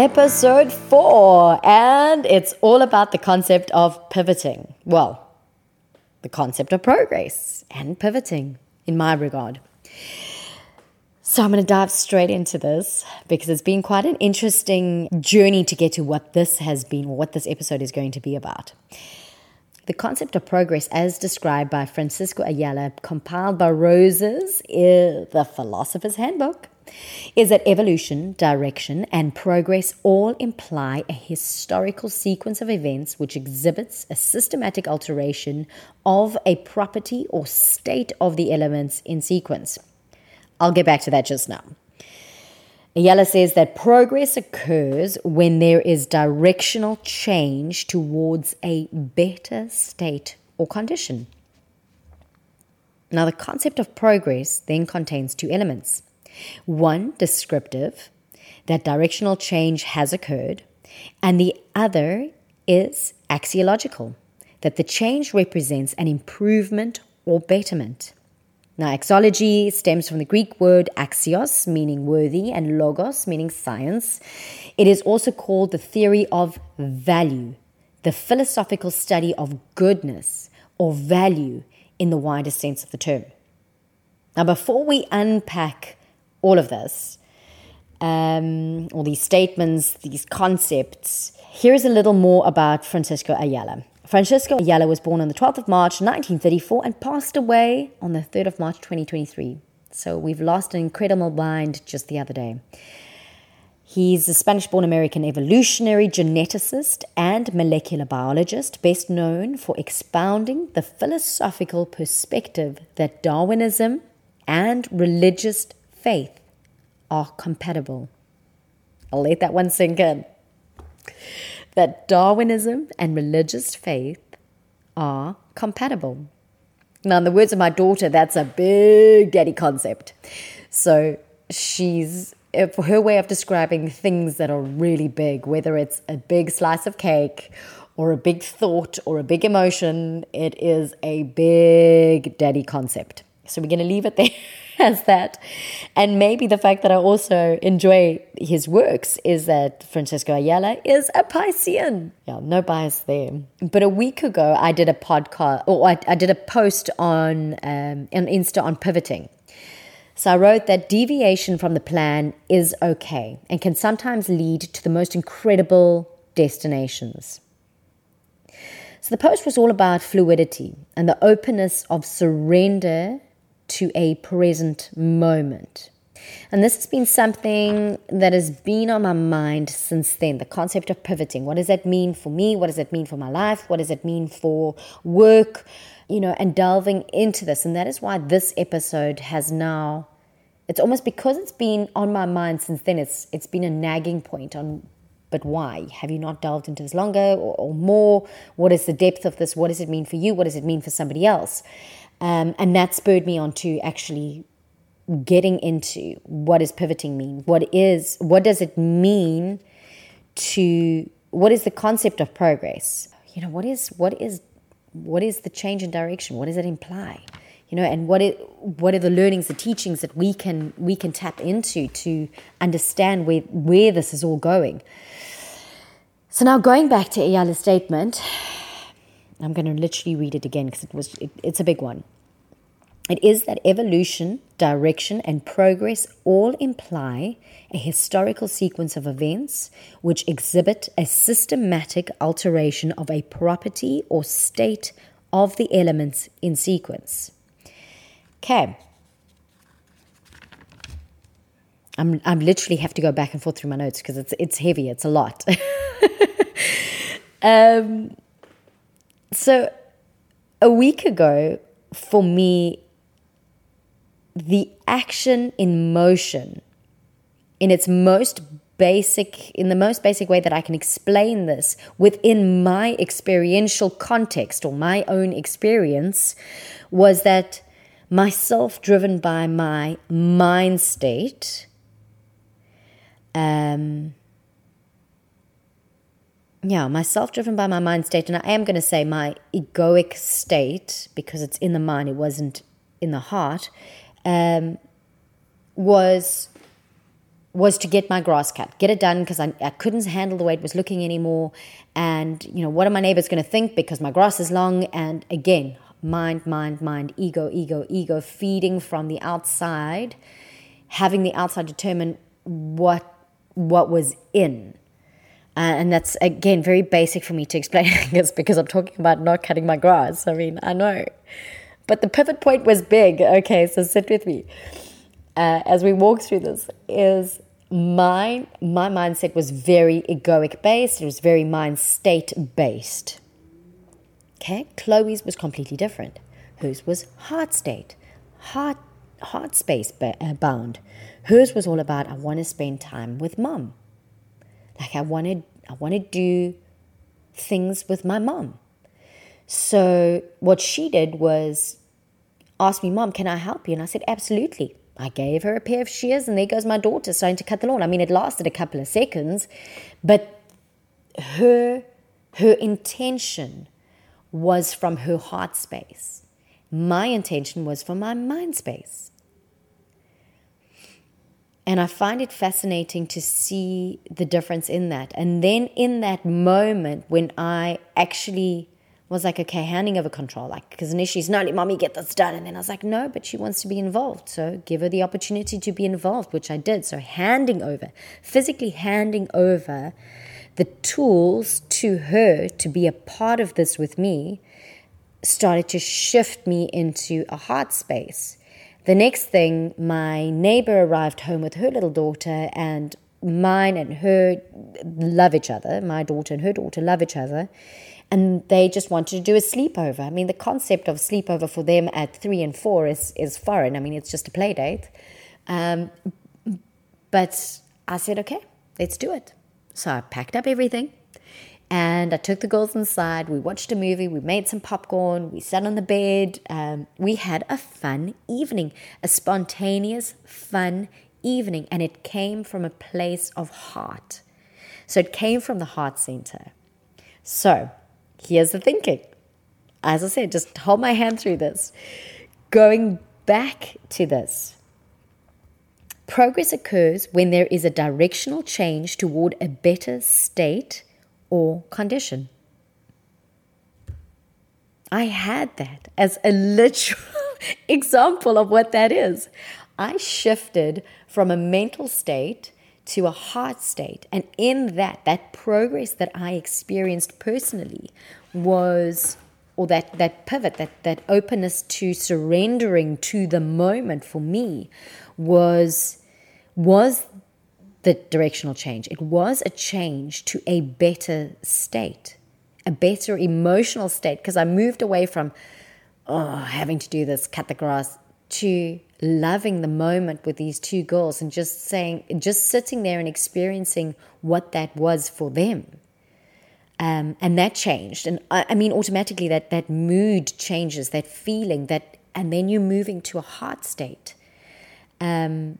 episode four, and it's all about the concept of pivoting. Well, the concept of progress and pivoting, in my regard. So I'm going to dive straight into this because it's been quite an interesting journey to get to what this has been, what this episode is going to be about. The concept of progress, as described by Francisco Ayala, compiled by Roses, is the Philosopher's Handbook, is that evolution, direction, and progress all imply a historical sequence of events which exhibits a systematic alteration of a property or state of the elements in sequence. I'll get back to that just now. Ayala says that progress occurs when there is directional change towards a better state or condition. Now, the concept of progress then contains two elements one descriptive, that directional change has occurred, and the other is axiological, that the change represents an improvement or betterment. Now, axiology stems from the Greek word axios, meaning worthy, and logos, meaning science. It is also called the theory of value, the philosophical study of goodness or value in the widest sense of the term. Now, before we unpack all of this, um, all these statements, these concepts, here's a little more about Francisco Ayala. Francisco Ayala was born on the 12th of March 1934 and passed away on the 3rd of March 2023. So we've lost an incredible mind just the other day. He's a Spanish born American evolutionary geneticist and molecular biologist, best known for expounding the philosophical perspective that Darwinism and religious faith are compatible. I'll let that one sink in that Darwinism and religious faith are compatible. Now, in the words of my daughter, that's a big daddy concept. So she's for her way of describing things that are really big, whether it's a big slice of cake or a big thought or a big emotion, it is a big daddy concept. So we're going to leave it there. as that. And maybe the fact that I also enjoy his works is that Francisco Ayala is a Piscean. Yeah, no bias there. But a week ago, I did a podcast, or I, I did a post on um, on Insta on pivoting. So I wrote that deviation from the plan is okay and can sometimes lead to the most incredible destinations. So the post was all about fluidity and the openness of surrender to a present moment. And this has been something that has been on my mind since then the concept of pivoting. What does that mean for me? What does that mean for my life? What does it mean for work? You know, and delving into this. And that is why this episode has now, it's almost because it's been on my mind since then, it's, it's been a nagging point on but why? Have you not delved into this longer or, or, more? What is the depth of this? What does it mean for you? What does it mean for somebody else? Um, and that spurred me on to actually getting into what does pivoting mean? What is what does it mean to what is the concept of progress? You know, what is what is what is the change in direction? What does it imply? You know, and what it what are the learnings, the teachings that we can we can tap into to understand where where this is all going. So now going back to Ayala's statement, I'm going to literally read it again because it was it, it's a big one. It is that evolution, direction, and progress all imply a historical sequence of events which exhibit a systematic alteration of a property or state of the elements in sequence. Okay. I'm, I'm literally have to go back and forth through my notes because it's it's heavy. It's a lot. um, so, a week ago, for me, the action in motion, in its most basic, in the most basic way that I can explain this within my experiential context or my own experience, was that myself driven by my mind state. Um, yeah, myself driven by my mind state, and I am going to say my egoic state because it's in the mind, it wasn't in the heart, um, was was to get my grass cut, get it done because I, I couldn't handle the way it was looking anymore. And, you know, what are my neighbors going to think because my grass is long? And again, mind, mind, mind, ego, ego, ego, feeding from the outside, having the outside determine what what was in. Uh, and that's again very basic for me to explain this because I'm talking about not cutting my grass. I mean, I know. But the pivot point was big. Okay, so sit with me uh, as we walk through this is my my mindset was very egoic based. It was very mind state based. Okay, Chloe's was completely different. Hers was heart state, heart heart space uh, bound. Hers was all about I want to spend time with mom. Like I wanted I want to do things with my mom. So what she did was ask me, Mom, can I help you? And I said, Absolutely. I gave her a pair of shears, and there goes my daughter starting to cut the lawn. I mean, it lasted a couple of seconds, but her her intention was from her heart space. My intention was from my mind space. And I find it fascinating to see the difference in that. And then in that moment when I actually was like, okay, handing over control. Like, because initially she's, no, let mommy get this done. And then I was like, no, but she wants to be involved. So give her the opportunity to be involved, which I did. So handing over, physically handing over the tools to her to be a part of this with me started to shift me into a heart space. The next thing, my neighbor arrived home with her little daughter, and mine and her love each other. My daughter and her daughter love each other and they just wanted to do a sleepover. I mean, the concept of sleepover for them at three and four is is foreign. I mean, it's just a play date. Um, but I said, okay, let's do it. So I packed up everything and I took the girls inside. We watched a movie. We made some popcorn. We sat on the bed. Um, we had a fun evening, a spontaneous, fun evening. And it came from a place of heart. So it came from the heart center. So here's the thinking. As I said, just hold my hand through this. Going back to this. Progress occurs when there is a directional change toward a better state or condition. I had that as a literal example of what that is. I shifted from a mental state to a heart state. And in that, that progress that I experienced personally was, or that, that pivot, that, that openness to surrendering to the moment for me was, was the directional change. It was a change to a better state, a better emotional state, because I moved away from, oh, having to do this, cut the grass, to loving the moment with these two girls and just saying, just sitting there and experiencing what that was for them. Um, and that changed. And I, I mean, automatically that, that mood changes, that feeling, that, and then you're moving to a heart state. Um,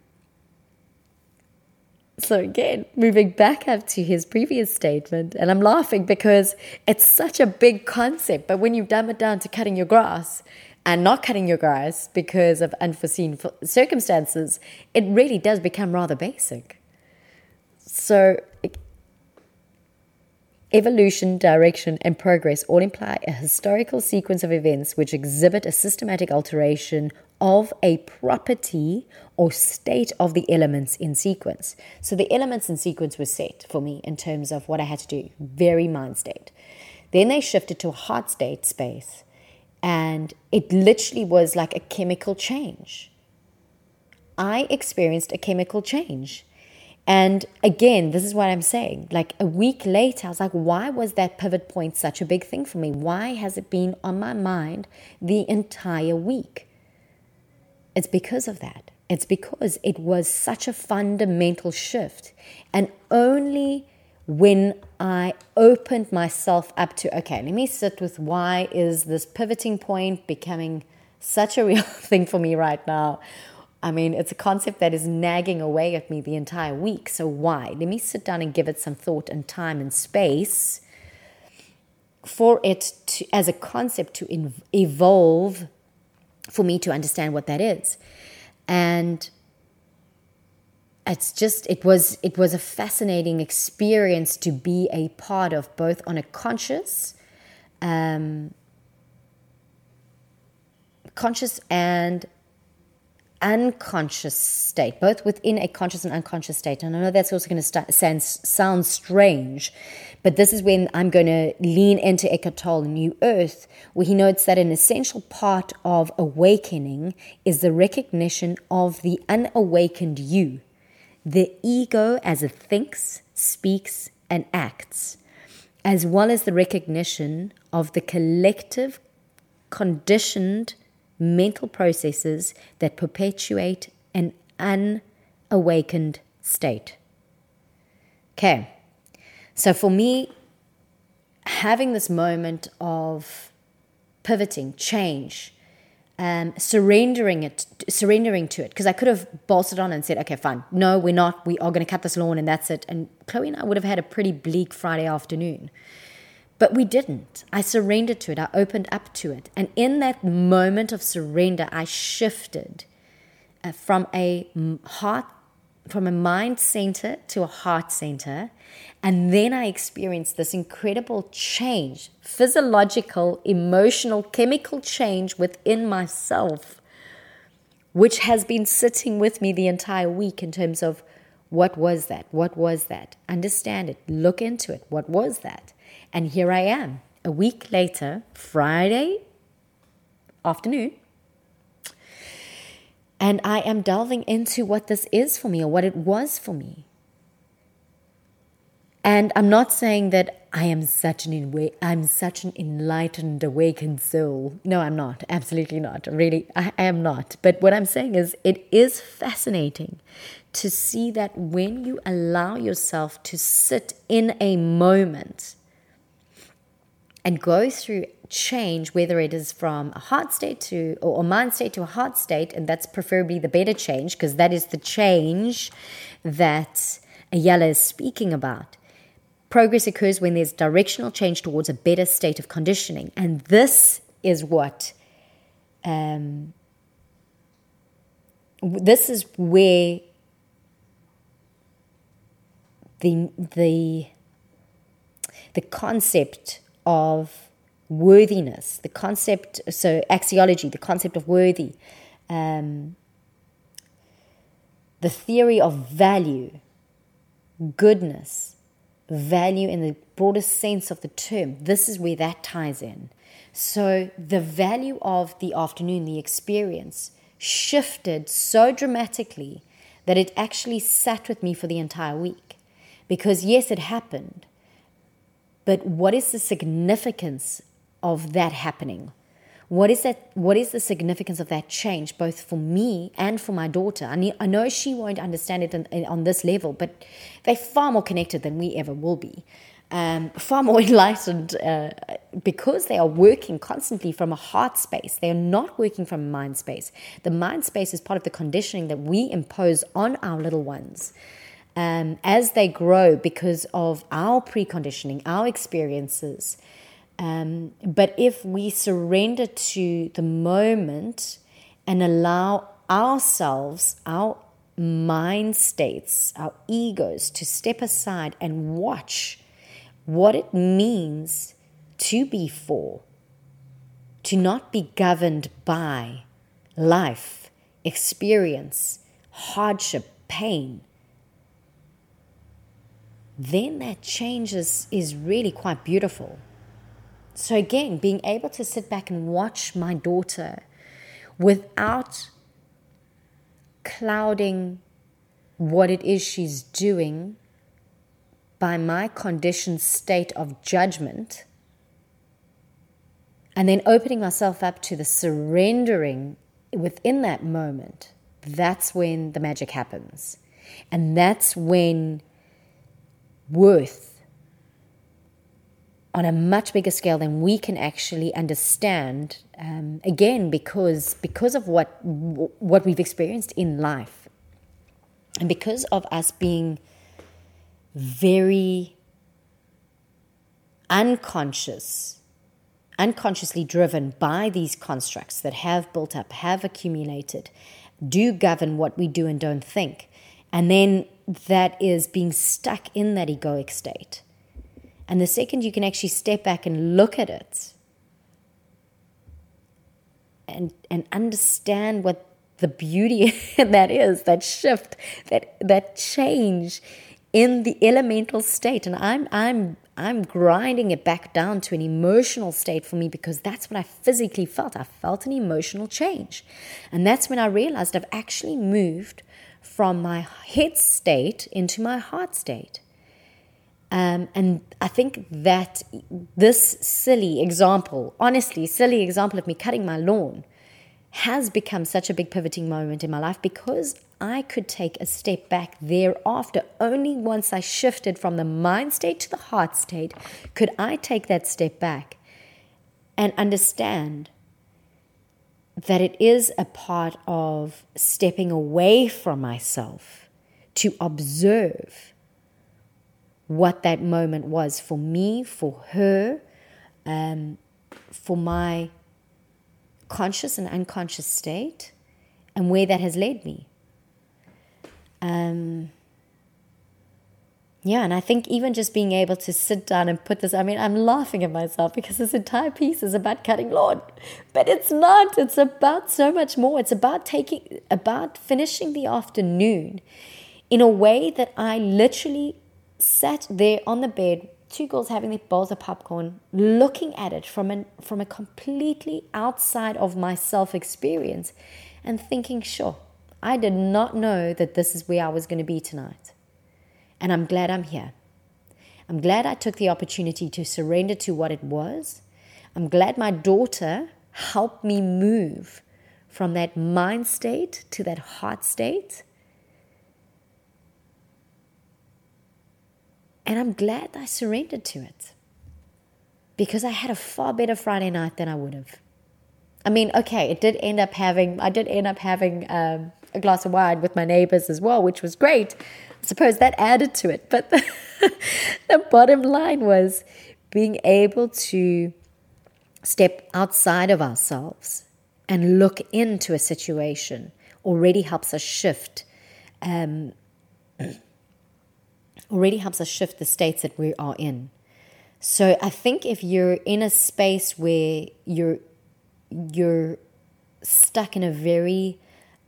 so again, moving back up to his previous statement, and I'm laughing because it's such a big concept, but when you dumb it down to cutting your grass, and not cutting your grass because of unforeseen circumstances, it really does become rather basic. So, evolution, direction, and progress all imply a historical sequence of events which exhibit a systematic alteration of a property or state of the elements in sequence. So, the elements in sequence were set for me in terms of what I had to do, very mind state. Then they shifted to a heart state space and it literally was like a chemical change. I experienced a chemical change. And again, this is what I'm saying. Like a week later, I was like, why was that pivot point such a big thing for me? Why has it been on my mind the entire week? It's because of that. It's because it was such a fundamental shift. And only when I opened myself up to, okay, let me sit with why is this pivoting point becoming such a real thing for me right now? I mean, it's a concept that is nagging away at me the entire week. So, why? Let me sit down and give it some thought and time and space for it to, as a concept to evolve for me to understand what that is. And it's just it was it was a fascinating experience to be a part of both on a conscious um, conscious and unconscious state, both within a conscious and unconscious state. And I know that's also going to sound, sound strange, but this is when I'm going to lean into Eckhart Tolle, New Earth, where he notes that an essential part of awakening is the recognition of the unawakened you, the ego as it thinks, speaks, and acts, as well as the recognition of the collective conditioned mental processes that perpetuate an unawakened state. Okay, so for me, having this moment of pivoting, change, um, surrendering it, surrendering to it, because I could have bolted on and said, okay, fine, no, we're not, we are going to cut this lawn and that's it. And Chloe and I would have had a pretty bleak Friday afternoon. But we didn't. I surrendered to it. I opened up to it. And in that moment of surrender, I shifted uh, from a heart, from a mind center to a heart center. And then I experienced this incredible change physiological, emotional, chemical change within myself, which has been sitting with me the entire week in terms of what was that? What was that? Understand it. Look into it. What was that? And here I am, a week later, Friday afternoon. And I am delving into what this is for me or what it was for me. And I'm not saying that I am such an I'm such an enlightened, awakened soul. No, I'm not. Absolutely not. Really, I am not. But what I'm saying is, it is fascinating to see that when you allow yourself to sit in a moment and go through change, whether it is from a heart state to or a mind state to a heart state, and that's preferably the better change because that is the change that Ayala is speaking about. Progress occurs when there's directional change towards a better state of conditioning, and this is what. Um, this is where the the the concept of worthiness, the concept, so axiology, the concept of worthy, um, the theory of value, goodness, value in the broadest sense of the term. This is where that ties in. So the value of the afternoon, the experience, shifted so dramatically that it actually sat with me for the entire week. Because yes, it happened, but what is the significance of that happening? What is that? What is the significance of that change, both for me and for my daughter? I, need, I know she won't understand it in, on this level, but they're far more connected than we ever will be. Um, far more enlightened uh, because they are working constantly from a heart space. They are not working from a mind space. The mind space is part of the conditioning that we impose on our little ones um, as they grow because of our preconditioning, our experiences. Um, but if we surrender to the moment and allow ourselves, our mind states, our egos to step aside and watch what it means to be for, to not be governed by life, experience, hardship, pain, then that change is, is really quite beautiful. So, again, being able to sit back and watch my daughter without clouding what it is she's doing by my conditioned state of judgment, and then opening myself up to the surrendering within that moment, that's when the magic happens. And that's when worth on a much bigger scale than we can actually understand. Um, again, because because of what what we've experienced in life, and because of us being very unconscious, unconsciously driven by these constructs that have built up, have accumulated, do govern what we do and don't think. And then that is being stuck in that egoic state. And the second you can actually step back and look at it and, and understand what the beauty that is, that shift, that, that change in the elemental state. And I'm, I'm, I'm grinding it back down to an emotional state for me because that's what I physically felt. I felt an emotional change. And that's when I realized I've actually moved from my head state into my heart state. Um, and I think that this silly example, honestly, silly example of me cutting my lawn, has become such a big pivoting moment in my life because I could take a step back thereafter. Only once I shifted from the mind state to the heart state could I take that step back and understand that it is a part of stepping away from myself to observe what that moment was for me, for her, um, for my conscious and unconscious state, and where that has led me. Um, yeah, and I think even just being able to sit down and put this, I mean, I'm laughing at myself because this entire piece is about cutting lawn, but it's not. It's about so much more. It's about taking, about finishing the afternoon in a way that I literally sat there on the bed, two girls having their bowls of popcorn, looking at it from, an, from a completely outside of myself experience and thinking, sure, I did not know that this is where I was going to be tonight. And I'm glad I'm here. I'm glad I took the opportunity to surrender to what it was. I'm glad my daughter helped me move from that mind state to that heart state. And I'm glad I surrendered to it because I had a far better Friday night than I would have. I mean, okay, it did end up having, I did end up having um, a glass of wine with my neighbors as well, which was great. Suppose that added to it. But the, the bottom line was being able to step outside of ourselves and look into a situation already helps us shift. Um, already helps us shift the states that we are in. So I think if you're in a space where you're you're stuck in a very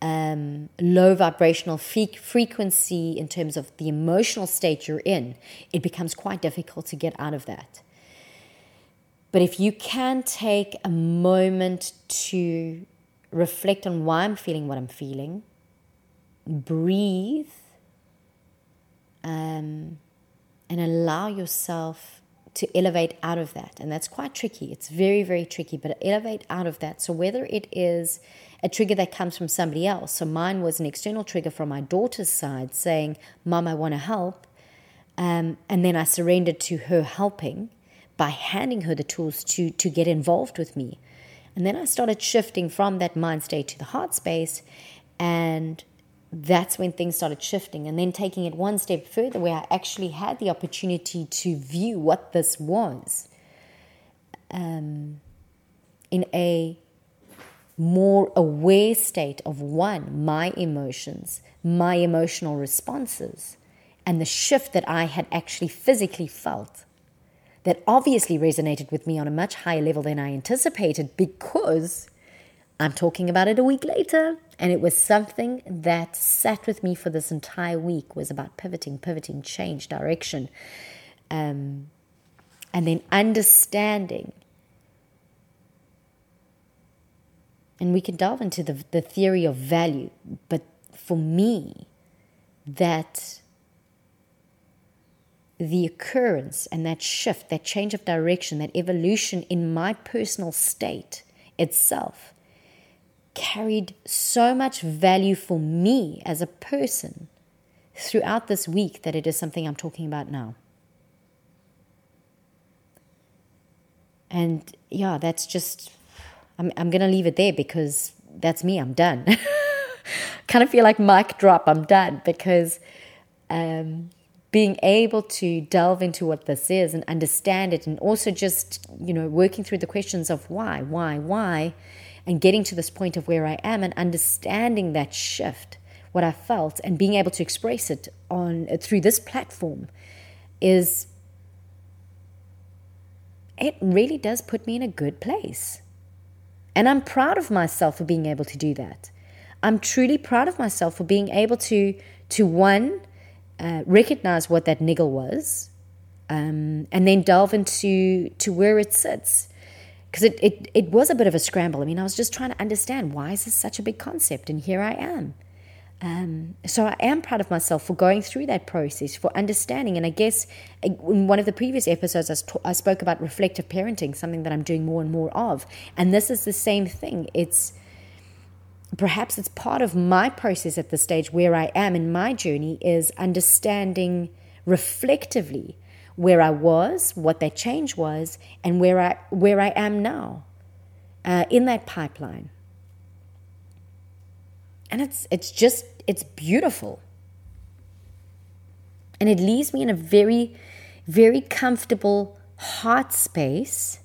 um, low vibrational frequency in terms of the emotional state you're in, it becomes quite difficult to get out of that. But if you can take a moment to reflect on why I'm feeling what I'm feeling, breathe, um, and allow yourself to elevate out of that. And that's quite tricky. It's very, very tricky, but elevate out of that. So whether it is a trigger that comes from somebody else. So mine was an external trigger from my daughter's side saying, Mom, I want to help. Um, and then I surrendered to her helping by handing her the tools to, to get involved with me. And then I started shifting from that mind state to the heart space. And that's when things started shifting. And then taking it one step further, where I actually had the opportunity to view what this was um, in a more aware state of one, my emotions, my emotional responses, and the shift that I had actually physically felt that obviously resonated with me on a much higher level than I anticipated because I'm talking about it a week later and it was something that sat with me for this entire week was about pivoting pivoting change direction um, and then understanding And we can delve into the, the theory of value. But for me, that the occurrence and that shift, that change of direction, that evolution in my personal state itself carried so much value for me as a person throughout this week that it is something I'm talking about now. And yeah, that's just I'm, I'm going to leave it there because that's me. I'm done. kind of feel like mic drop. I'm done because um, being able to delve into what this is and understand it, and also just you know working through the questions of why, why, why, and getting to this point of where I am and understanding that shift what I felt and being able to express it on through this platform is it really does put me in a good place. And I'm proud of myself for being able to do that. I'm truly proud of myself for being able to to one uh, recognize what that niggle was, um, and then delve into to where it sits. Because it, it, it was a bit of a scramble. I mean, I was just trying to understand why is this such a big concept, and here I am. Um, so I am proud of myself for going through that process, for understanding. And I guess in one of the previous episodes, I spoke about reflective parenting, something that I'm doing more and more of. And this is the same thing. It's perhaps it's part of my process at the stage where I am in my journey is understanding reflectively where I was, what that change was, and where I where I am now uh, in that pipeline. And it's it's just it's beautiful. And it leaves me in a very, very comfortable heart space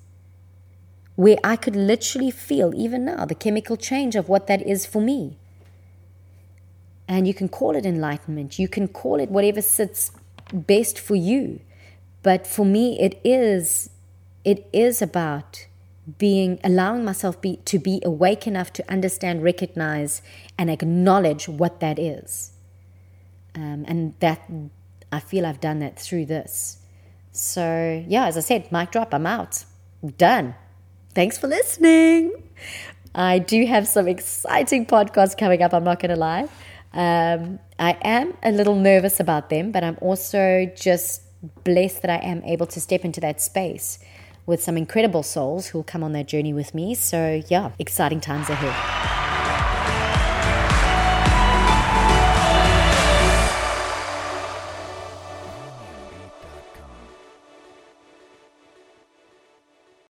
where I could literally feel, even now, the chemical change of what that is for me. And you can call it enlightenment, you can call it whatever sits best for you. But for me, it is it is about being allowing myself be, to be awake enough to understand, recognize, and acknowledge what that is. Um, and that I feel I've done that through this. So yeah, as I said, mic drop. I'm out. Done. Thanks for listening. I do have some exciting podcasts coming up, I'm not going to lie. Um, I am a little nervous about them, but I'm also just blessed that I am able to step into that space with some incredible souls who will come on their journey with me. So, yeah, exciting times ahead.